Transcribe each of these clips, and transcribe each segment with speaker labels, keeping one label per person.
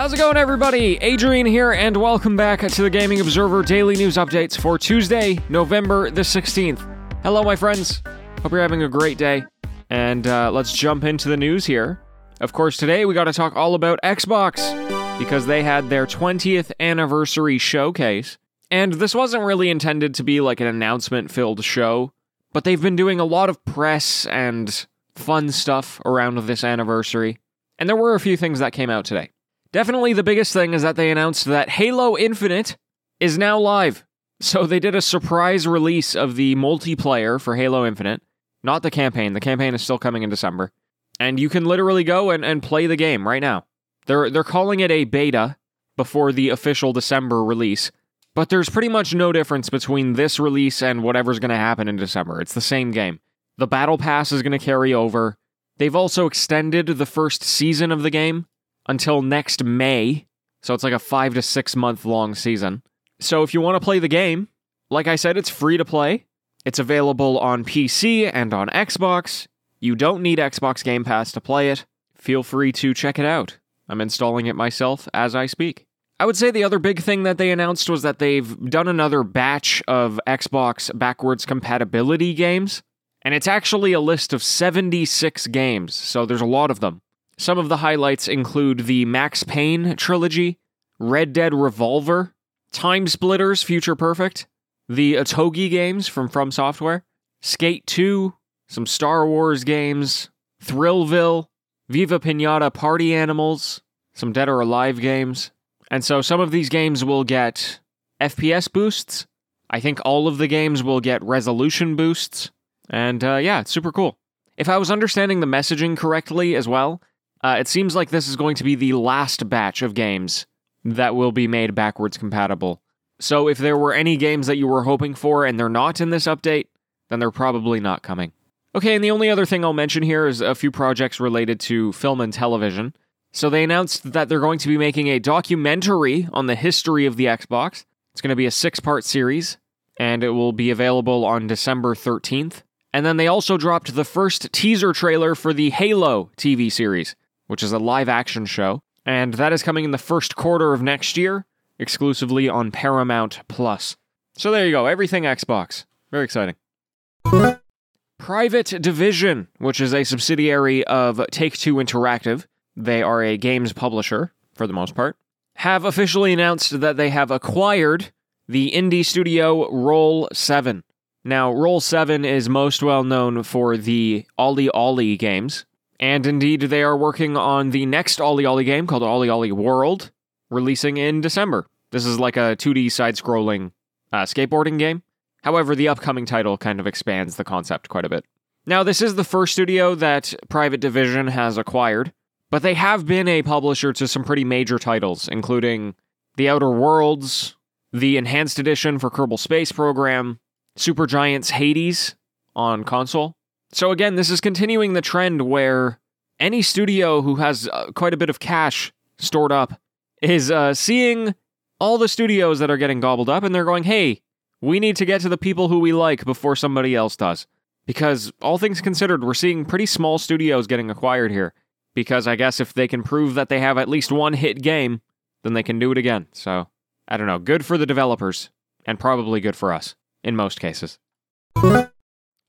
Speaker 1: How's it going, everybody? Adrian here, and welcome back to the Gaming Observer Daily News Updates for Tuesday, November the 16th. Hello, my friends. Hope you're having a great day. And uh, let's jump into the news here. Of course, today we got to talk all about Xbox because they had their 20th anniversary showcase. And this wasn't really intended to be like an announcement filled show, but they've been doing a lot of press and fun stuff around this anniversary. And there were a few things that came out today. Definitely the biggest thing is that they announced that Halo Infinite is now live. So they did a surprise release of the multiplayer for Halo Infinite, not the campaign. The campaign is still coming in December. And you can literally go and, and play the game right now. They're they're calling it a beta before the official December release. But there's pretty much no difference between this release and whatever's going to happen in December. It's the same game. The Battle Pass is going to carry over. They've also extended the first season of the game until next May. So it's like a five to six month long season. So if you want to play the game, like I said, it's free to play. It's available on PC and on Xbox. You don't need Xbox Game Pass to play it. Feel free to check it out. I'm installing it myself as I speak. I would say the other big thing that they announced was that they've done another batch of Xbox backwards compatibility games. And it's actually a list of 76 games, so there's a lot of them. Some of the highlights include the Max Payne trilogy, Red Dead Revolver, Time Splitters Future Perfect, the Otogi games from From Software, Skate 2, some Star Wars games, Thrillville, Viva Pinata Party Animals, some Dead or Alive games. And so some of these games will get FPS boosts. I think all of the games will get resolution boosts. And uh, yeah, it's super cool. If I was understanding the messaging correctly as well, uh, it seems like this is going to be the last batch of games that will be made backwards compatible. So if there were any games that you were hoping for and they're not in this update, then they're probably not coming. Okay, and the only other thing I'll mention here is a few projects related to film and television. So they announced that they're going to be making a documentary on the history of the Xbox. It's going to be a six part series, and it will be available on December 13th. And then they also dropped the first teaser trailer for the Halo TV series which is a live action show, and that is coming in the first quarter of next year, exclusively on Paramount Plus. So there you go, everything Xbox. Very exciting. Private Division, which is a subsidiary of Take Two Interactive, they are a games publisher for the most part, have officially announced that they have acquired the indie studio Roll 7. Now, Roll 7 is most well known for the OlliOlli games, and indeed, they are working on the next OlliOlli game called OlliOlli World, releasing in December. This is like a 2D side scrolling uh, skateboarding game. However, the upcoming title kind of expands the concept quite a bit. Now, this is the first studio that Private Division has acquired, but they have been a publisher to some pretty major titles, including The Outer Worlds, the Enhanced Edition for Kerbal Space Program, Supergiant's Hades on console, so again, this is continuing the trend where any studio who has uh, quite a bit of cash stored up is uh, seeing all the studios that are getting gobbled up and they're going, hey, we need to get to the people who we like before somebody else does. Because all things considered, we're seeing pretty small studios getting acquired here. Because I guess if they can prove that they have at least one hit game, then they can do it again. So, I don't know. Good for the developers, and probably good for us, in most cases.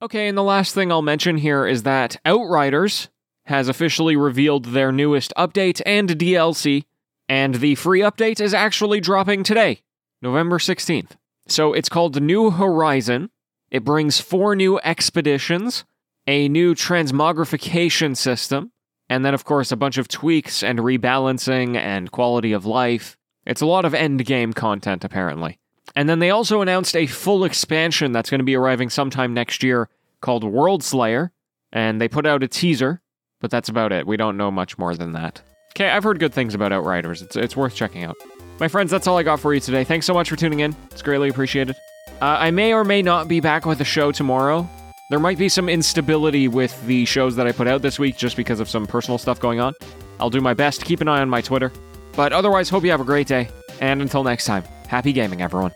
Speaker 1: Okay, and the last thing I'll mention here is that Outriders has officially revealed their newest update and DLC, and the free update is actually dropping today, November 16th. So it's called New Horizon. It brings four new expeditions, a new transmogrification system, and then, of course, a bunch of tweaks and rebalancing and quality of life. It's a lot of end game content, apparently. And then they also announced a full expansion that's going to be arriving sometime next year called World Slayer, and they put out a teaser, but that's about it. We don't know much more than that. Okay, I've heard good things about Outriders. It's, it's worth checking out. My friends, that's all I got for you today. Thanks so much for tuning in. It's greatly appreciated. Uh, I may or may not be back with a show tomorrow. There might be some instability with the shows that I put out this week just because of some personal stuff going on. I'll do my best. Keep an eye on my Twitter. But otherwise, hope you have a great day. And until next time, happy gaming, everyone.